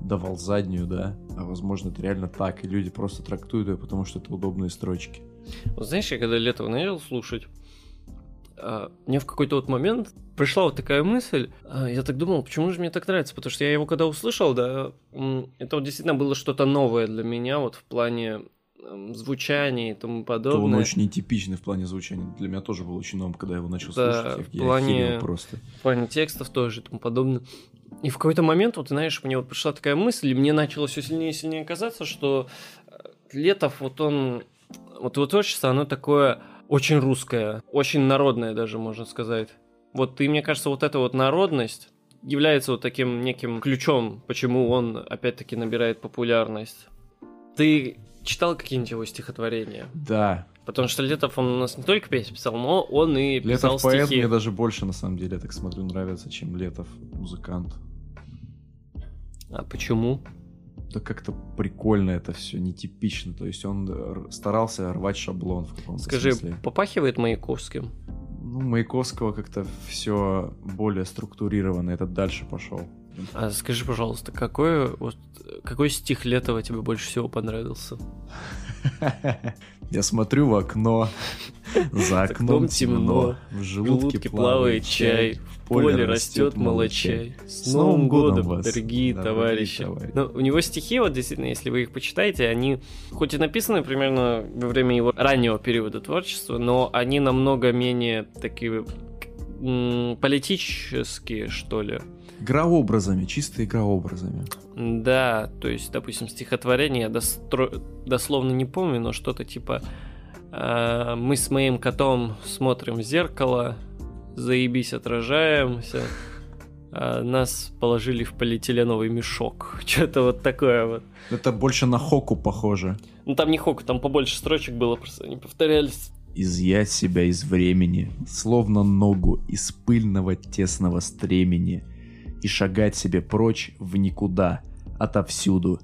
давал заднюю, да, а возможно, это реально так, и люди просто трактуют ее, потому что это удобные строчки. Вот знаешь, я когда Летова начал слушать, мне в какой-то вот момент пришла вот такая мысль, а, я так думал, почему же мне так нравится, потому что я его когда услышал, да, это вот действительно было что-то новое для меня, вот в плане звучания и тому То он подобное. очень нетипичный в плане звучания. Для меня тоже был очень новым, когда я его начал Да, слушать. в Я, плане- я просто. в плане текстов тоже и тому подобное. И в какой-то момент, вот знаешь, мне вот пришла такая мысль, и мне начало все сильнее и сильнее казаться, что э, Летов, вот он, вот его творчество, оно такое очень русское, очень народное даже, можно сказать. Вот и мне кажется, вот эта вот народность является вот таким неким ключом, почему он опять-таки набирает популярность. Ты читал какие-нибудь его стихотворения? Да, Потому что Летов, он у нас не только песни писал, но он и писал Летов поэт стихи. мне даже больше, на самом деле, я так смотрю, нравится, чем Летов музыкант. А почему? Да как-то прикольно это все, нетипично. То есть он р- старался рвать шаблон в каком-то Скажи, смысле. попахивает Маяковским? Ну, Маяковского как-то все более структурировано, этот дальше пошел. А скажи, пожалуйста, какой, вот, какой стих Летова тебе больше всего понравился? Я смотрю в окно, за окном темно, в желудке плавает чай, в поле растет молочай. С Новым годом, дорогие товарищи! Ну, у него стихи, вот действительно, если вы их почитаете, они хоть и написаны примерно во время его раннего периода творчества, но они намного менее такие политические, что ли. Игра образами, чистая игра образами. Да, то есть, допустим, стихотворение я достро- дословно не помню, но что-то типа «Мы с моим котом смотрим в зеркало, заебись отражаемся, а нас положили в полиэтиленовый мешок». Что-то вот такое вот. Это больше на Хоку похоже. Ну там не хок, там побольше строчек было, просто они повторялись. Изъять себя из времени, словно ногу из пыльного тесного стремени, и шагать себе прочь в никуда, отовсюду.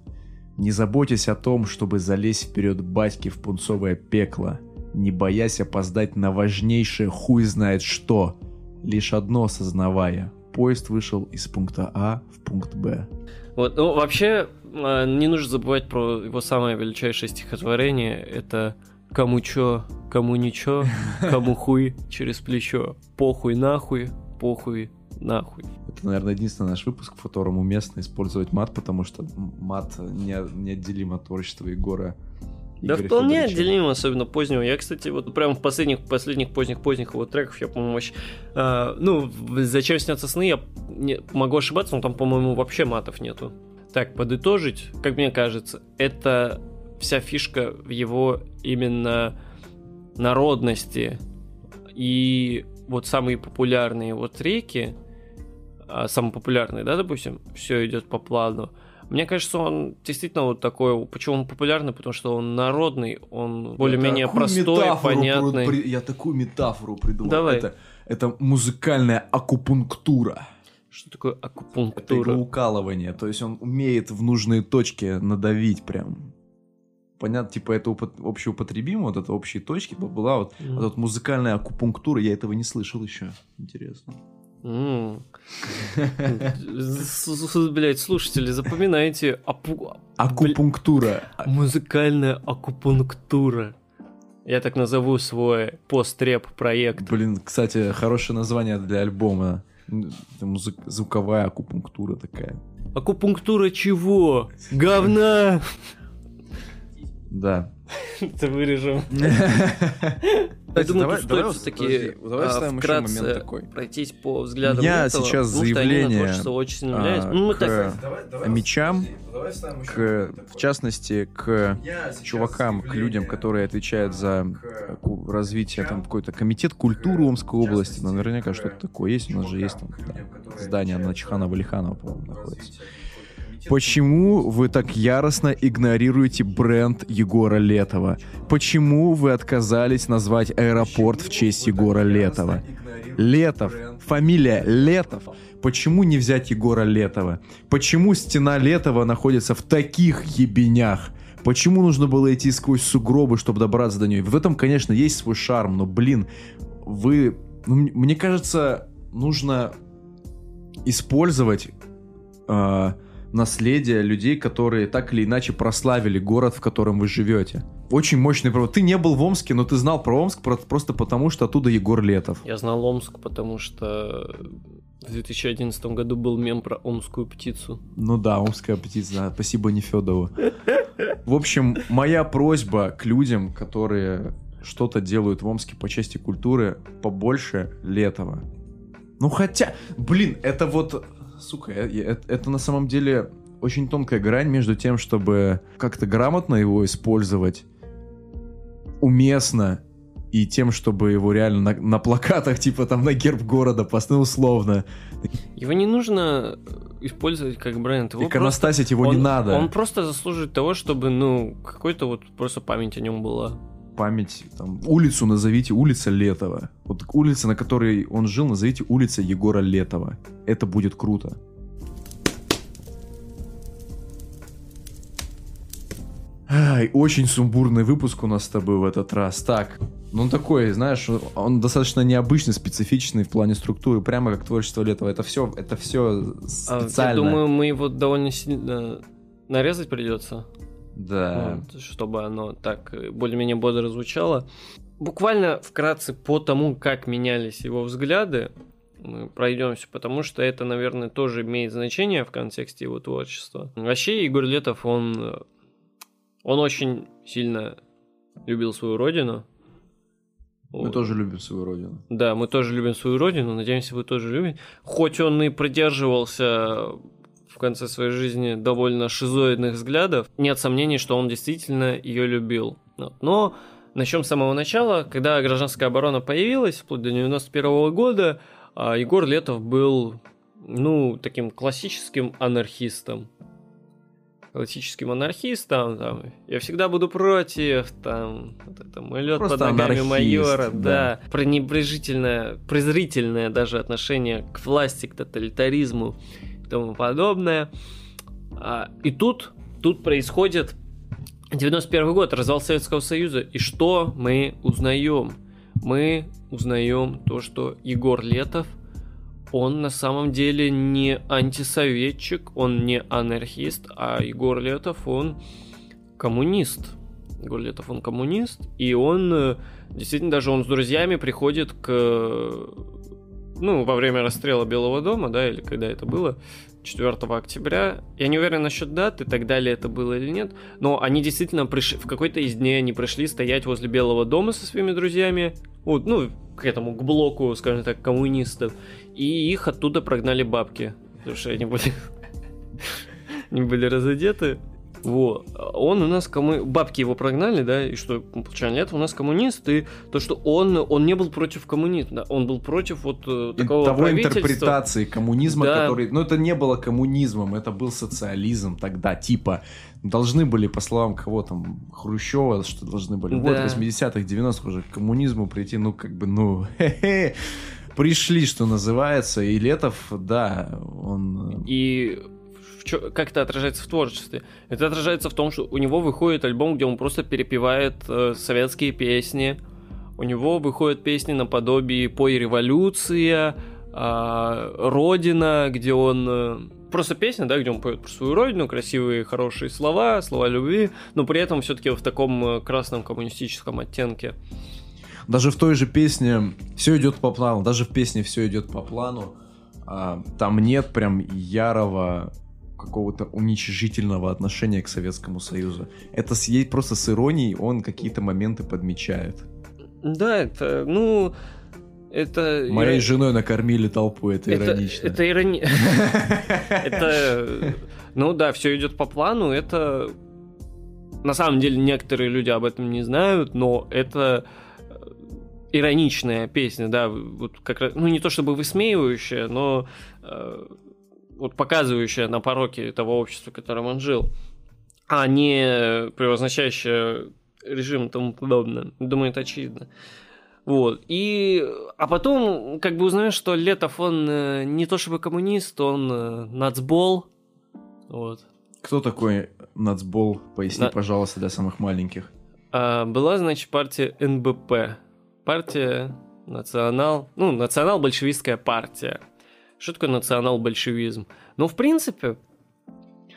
Не заботясь о том, чтобы залезть вперед батьки в пунцовое пекло, не боясь опоздать на важнейшее хуй знает что, лишь одно осознавая. Поезд вышел из пункта А в пункт Б. Вот, ну, вообще, э, не нужно забывать про его самое величайшее стихотворение. Это «Кому чё, кому ничего, кому хуй через плечо, похуй нахуй, похуй нахуй». Это, наверное, единственный наш выпуск, в котором уместно использовать мат, потому что мат не, неотделим от творчества Егора. Да Игоря вполне Федоровича. отделим, особенно позднего. Я, кстати, вот прям в последних, последних, поздних, поздних его треков, я, по-моему, вообще... а, ну, «Зачем снятся сны» я не- могу ошибаться, но там, по-моему, вообще матов нету. Так, подытожить, как мне кажется, это вся фишка в его именно народности. И вот самые популярные его треки, а, самые популярные, да, допустим, все идет по плану. Мне кажется, он действительно вот такой. Почему он популярный? Потому что он народный, он более-менее простой, понятный. при- Я такую метафору придумал. Давай. Это, это музыкальная акупунктура. Что такое Это акупунктура? иглоукалывание. То есть он умеет в нужные точки надавить прям. Понятно, типа это упот- общеупотребимо, вот это общие точки, была вот, вот эта музыкальная акупунктура, я этого не слышал еще. Интересно. Блядь, слушатели, запоминайте. Акупунктура. Музыкальная акупунктура. Я так назову свой пост-реп проект. Блин, кстати, хорошее название для альбома. Звуковая акупунктура такая. Акупунктура чего? Говна! Да. Это вырежем. Я думаю, давай- стоит все-таки давай еще вкратце момент такой. пройтись по взглядам У меня Летова, сейчас заявление, а. Ну, к- мечам, к, в частности, к чувакам, к людям, которые отвечают за ку- развитие там какой-то комитет культуры Омской области, ну, наверняка что-то такое есть, у нас же есть там да, здание на Чихана-Валиханова, по-моему, находится. Почему вы так яростно игнорируете бренд Егора Летова? Почему вы отказались назвать аэропорт в честь Егора Летова? Летов. Фамилия Летов. Почему не взять Егора Летова? Почему стена Летова находится в таких ебенях? Почему нужно было идти сквозь сугробы, чтобы добраться до нее? В этом, конечно, есть свой шарм, но, блин, вы... Ну, мне кажется, нужно использовать э, наследие людей, которые так или иначе прославили город, в котором вы живете. Очень мощный провод. Ты не был в Омске, но ты знал про Омск просто потому, что оттуда Егор Летов. Я знал Омск, потому что в 2011 году был мем про омскую птицу. Ну да, омская птица, да. Спасибо Нефедову. В общем, моя просьба к людям, которые что-то делают в Омске по части культуры, побольше Летова. Ну хотя, блин, это вот, сука, это, это на самом деле очень тонкая грань между тем, чтобы как-то грамотно его использовать, уместно, и тем, чтобы его реально на, на плакатах, типа там на герб города поставил условно. Его не нужно использовать как бренд. Его Иконостасить просто, его он, не надо. Он просто заслуживает того, чтобы, ну, какой-то вот просто память о нем была память, там, улицу назовите улица Летова. Вот улица, на которой он жил, назовите улица Егора Летова. Это будет круто. Ай, очень сумбурный выпуск у нас с тобой в этот раз. Так, ну он такой, знаешь, он достаточно необычный, специфичный в плане структуры, прямо как творчество Летова. Это все, это все специально. А, я думаю, мы его довольно сильно нарезать придется. Да. Вот, чтобы оно так э, более-менее бодро звучало. Буквально вкратце по тому, как менялись его взгляды, мы пройдемся, потому что это, наверное, тоже имеет значение в контексте его творчества. Вообще, Егор Летов, он, э, он очень сильно любил свою родину. Мы вот. тоже любим свою родину. Да, мы тоже любим свою родину, надеемся, вы тоже любите. Хоть он и продерживался конце своей жизни довольно шизоидных взглядов, нет сомнений, что он действительно ее любил. Но начнем с самого начала, когда гражданская оборона появилась, вплоть до 91 года, а, Егор Летов был, ну, таким классическим анархистом. Классическим анархистом, там, я всегда буду против, там, вот это мой лед под ногами майора, да. да, пренебрежительное, презрительное даже отношение к власти, к тоталитаризму тому подобное. А, и тут, тут происходит 91 год, развал Советского Союза. И что мы узнаем? Мы узнаем то, что Егор Летов, он на самом деле не антисоветчик, он не анархист, а Егор Летов, он коммунист. Егор Летов, он коммунист, и он э, действительно даже он с друзьями приходит к ну, во время расстрела Белого дома, да, или когда это было, 4 октября. Я не уверен насчет даты, так далее это было или нет, но они действительно пришли, в какой-то из дней они пришли стоять возле Белого дома со своими друзьями, вот, ну, к этому, к блоку, скажем так, коммунистов, и их оттуда прогнали бабки, потому что они были, они были разодеты. Вот. Он у нас кому... Бабки его прогнали, да, и что, получается, нет, у нас коммунист, и то, что он, он не был против коммунизма, да, он был против вот э, такого Того интерпретации коммунизма, да. который... Ну, это не было коммунизмом, это был социализм тогда, типа, должны были, по словам кого там, Хрущева, что должны были, да. вот, 80-х, 90-х уже к коммунизму прийти, ну, как бы, ну, хе-хе, пришли, что называется, и Летов, да, он... Э, и чё, как это отражается в творчестве? Это отражается в том, что у него выходит альбом, где он просто перепевает э, советские песни. У него выходят песни наподобие «Пой революция», э, «Родина», где он... Э, просто песня, да, где он поет про свою родину, красивые, хорошие слова, слова любви, но при этом все-таки в таком э, красном коммунистическом оттенке. Даже в той же песне все идет по плану, даже в песне все идет по плану. А, там нет прям ярого какого-то уничижительного отношения к Советскому Союзу. Это с, просто с иронией он какие-то моменты подмечает. Да, это, ну, это... Моей ир... женой накормили толпу, это, это иронично. Это ирони... Это... Ну да, все идет по плану, это... На самом деле некоторые люди об этом не знают, но это э, ироничная песня, да, вот как раз, ну не то чтобы высмеивающая, но э, вот показывающая на пороке того общества, в котором он жил, а не превозначающая режим и тому подобное. Думаю, это очевидно. Вот. И... А потом как бы узнаешь, что Летов, он э, не то чтобы коммунист, он э, нацбол. Вот. Кто такой нацбол? Поясни, На- пожалуйста, для самых маленьких. А, была, значит, партия НБП. Партия национал... Ну, национал-большевистская партия. Что такое национал-большевизм? Ну, в принципе,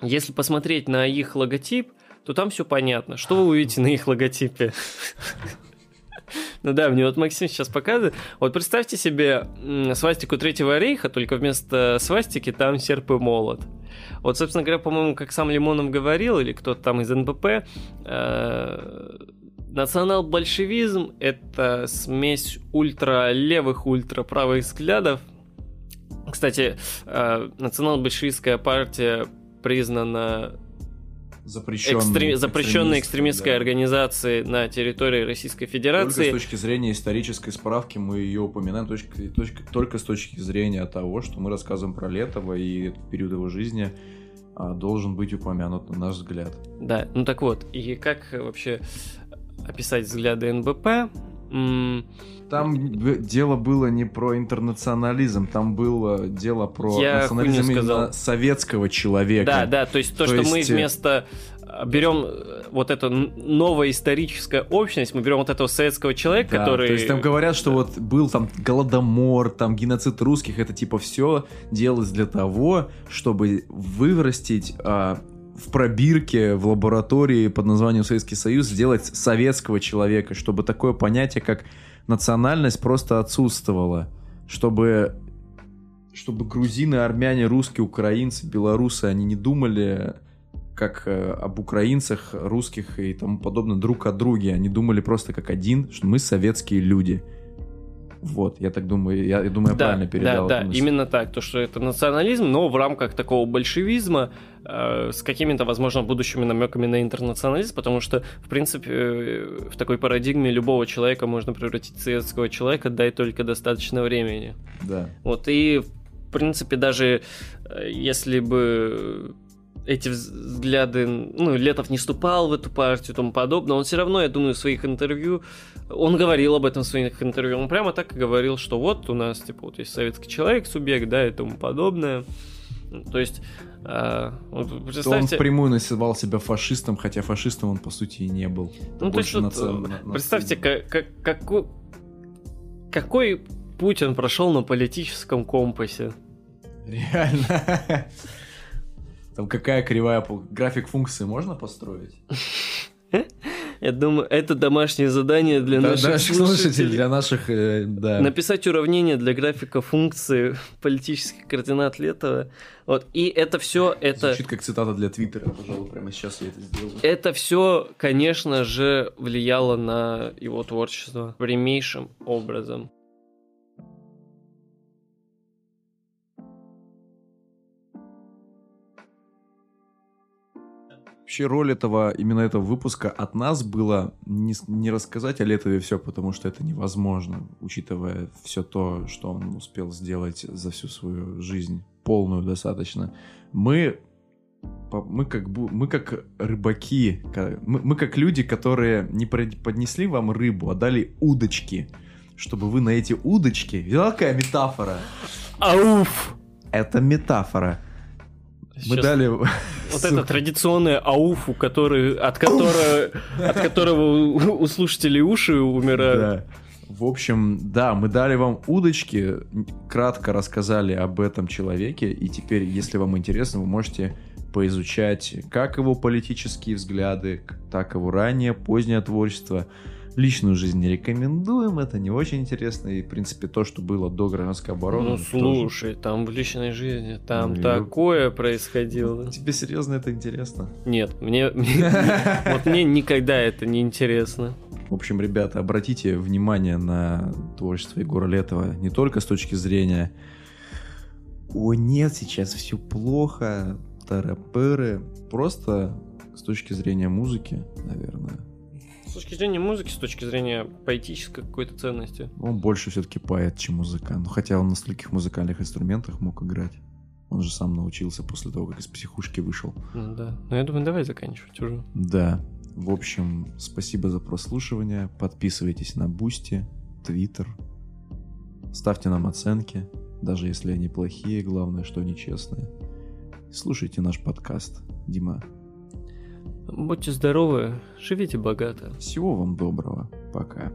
если посмотреть на их логотип, то там все понятно. Что вы увидите на их логотипе? Ну да, мне вот Максим сейчас показывает. Вот представьте себе свастику Третьего рейха, только вместо свастики там серп и молот. Вот, собственно говоря, по-моему, как сам Лимонов говорил, или кто-то там из НБП, э, национал-большевизм — это смесь ультралевых, ультраправых взглядов. Кстати, э, национал-большевистская партия признана Запрещенной, экстре- запрещенной экстремистской да. организацией на территории Российской Только Федерации. с точки зрения исторической справки мы ее упоминаем точка- точка- только с точки зрения того, что мы рассказываем про Летова и период его жизни а, должен быть упомянут, на наш взгляд. Да, ну так вот, и как вообще описать взгляды НБП? Там дело было не про интернационализм, там было дело про Я национализм именно советского человека. Да, да, то есть то, То что мы есть, э, вместо э, берем э, вот эту новая историческая общность, мы берем вот этого советского человека, Да, который... То есть там говорят, что вот был там голодомор, там геноцид русских, это типа все делалось для того, чтобы вырастить а, в пробирке в лаборатории под названием Советский Союз сделать советского человека, чтобы такое понятие, как национальность, просто отсутствовало. Чтобы, чтобы грузины, армяне, русские, украинцы, белорусы, они не думали как э, об украинцах, русских и тому подобное друг о друге. Они думали просто как один, что мы советские люди. Вот, я так думаю, я, я думаю, я да, правильно передал. да, да, мысль. именно так, то, что это национализм, но в рамках такого большевизма э, с какими-то, возможно, будущими намеками на интернационализм, потому что, в принципе, э, в такой парадигме любого человека можно превратить в советского человека, дай только достаточно времени. Да. Вот, и, в принципе, даже э, если бы эти вз- взгляды, ну, Летов не вступал в эту партию и тому подобное, он все равно, я думаю, в своих интервью, он говорил об этом в своих интервью, он прямо так и говорил, что вот у нас, типа, вот есть советский человек, субъект, да, и тому подобное. То есть, а, вот То он представьте... впрямую называл себя фашистом, хотя фашистом он, по сути, и не был. Ну, то есть, вот, наци- э, представьте, как, какой, какой путь он прошел на политическом компасе. Реально. Там какая кривая... График функции можно построить? Я думаю, это домашнее задание для Да, наших наших слушателей, слушателей. для наших... э, Да. Написать уравнение для графика функции политических координат Летова. Вот. И это все, это, Звучит как цитата для Твиттера, пожалуй, прямо сейчас я это сделаю. это все, конечно же, влияло на его творчество прямейшим образом. Вообще роль этого, именно этого выпуска от нас было не, не рассказать о Летове все, потому что это невозможно, учитывая все то, что он успел сделать за всю свою жизнь, полную достаточно. Мы, мы, как, мы как рыбаки, мы, мы как люди, которые не поднесли вам рыбу, а дали удочки, чтобы вы на эти удочки... Видела, какая метафора? Ауф! Это метафора. Мы Сейчас дали... Вот это традиционное ауфу, который, от, которого, от которого у, слушателей уши умирают. Да. В общем, да, мы дали вам удочки, кратко рассказали об этом человеке, и теперь, если вам интересно, вы можете поизучать как его политические взгляды, так его раннее, позднее творчество. Личную жизнь не рекомендуем, это не очень интересно, и, в принципе, то, что было до гражданской обороны... Ну тоже- слушай, там в личной жизни, там Ну, я- такое происходило. Тебе серьезно это интересно? Нет, мне, мне- вот мне никогда это не интересно. В общем, ребята, обратите внимание на творчество Егора Летова не только с точки зрения «О, нет, сейчас все плохо», тарапыры, просто с точки зрения музыки, наверное. С точки зрения музыки, с точки зрения поэтической какой-то ценности. Он больше все-таки поэт, чем музыкант. Ну, хотя он на стольких музыкальных инструментах мог играть. Он же сам научился после того, как из психушки вышел. Ну да. Ну я думаю, давай заканчивать уже. Да. В общем, спасибо за прослушивание. Подписывайтесь на Boosty. Твиттер. Ставьте нам оценки, даже если они плохие, главное, что они честные. Слушайте наш подкаст. Дима, Будьте здоровы, живите богато. всего вам доброго. Пока.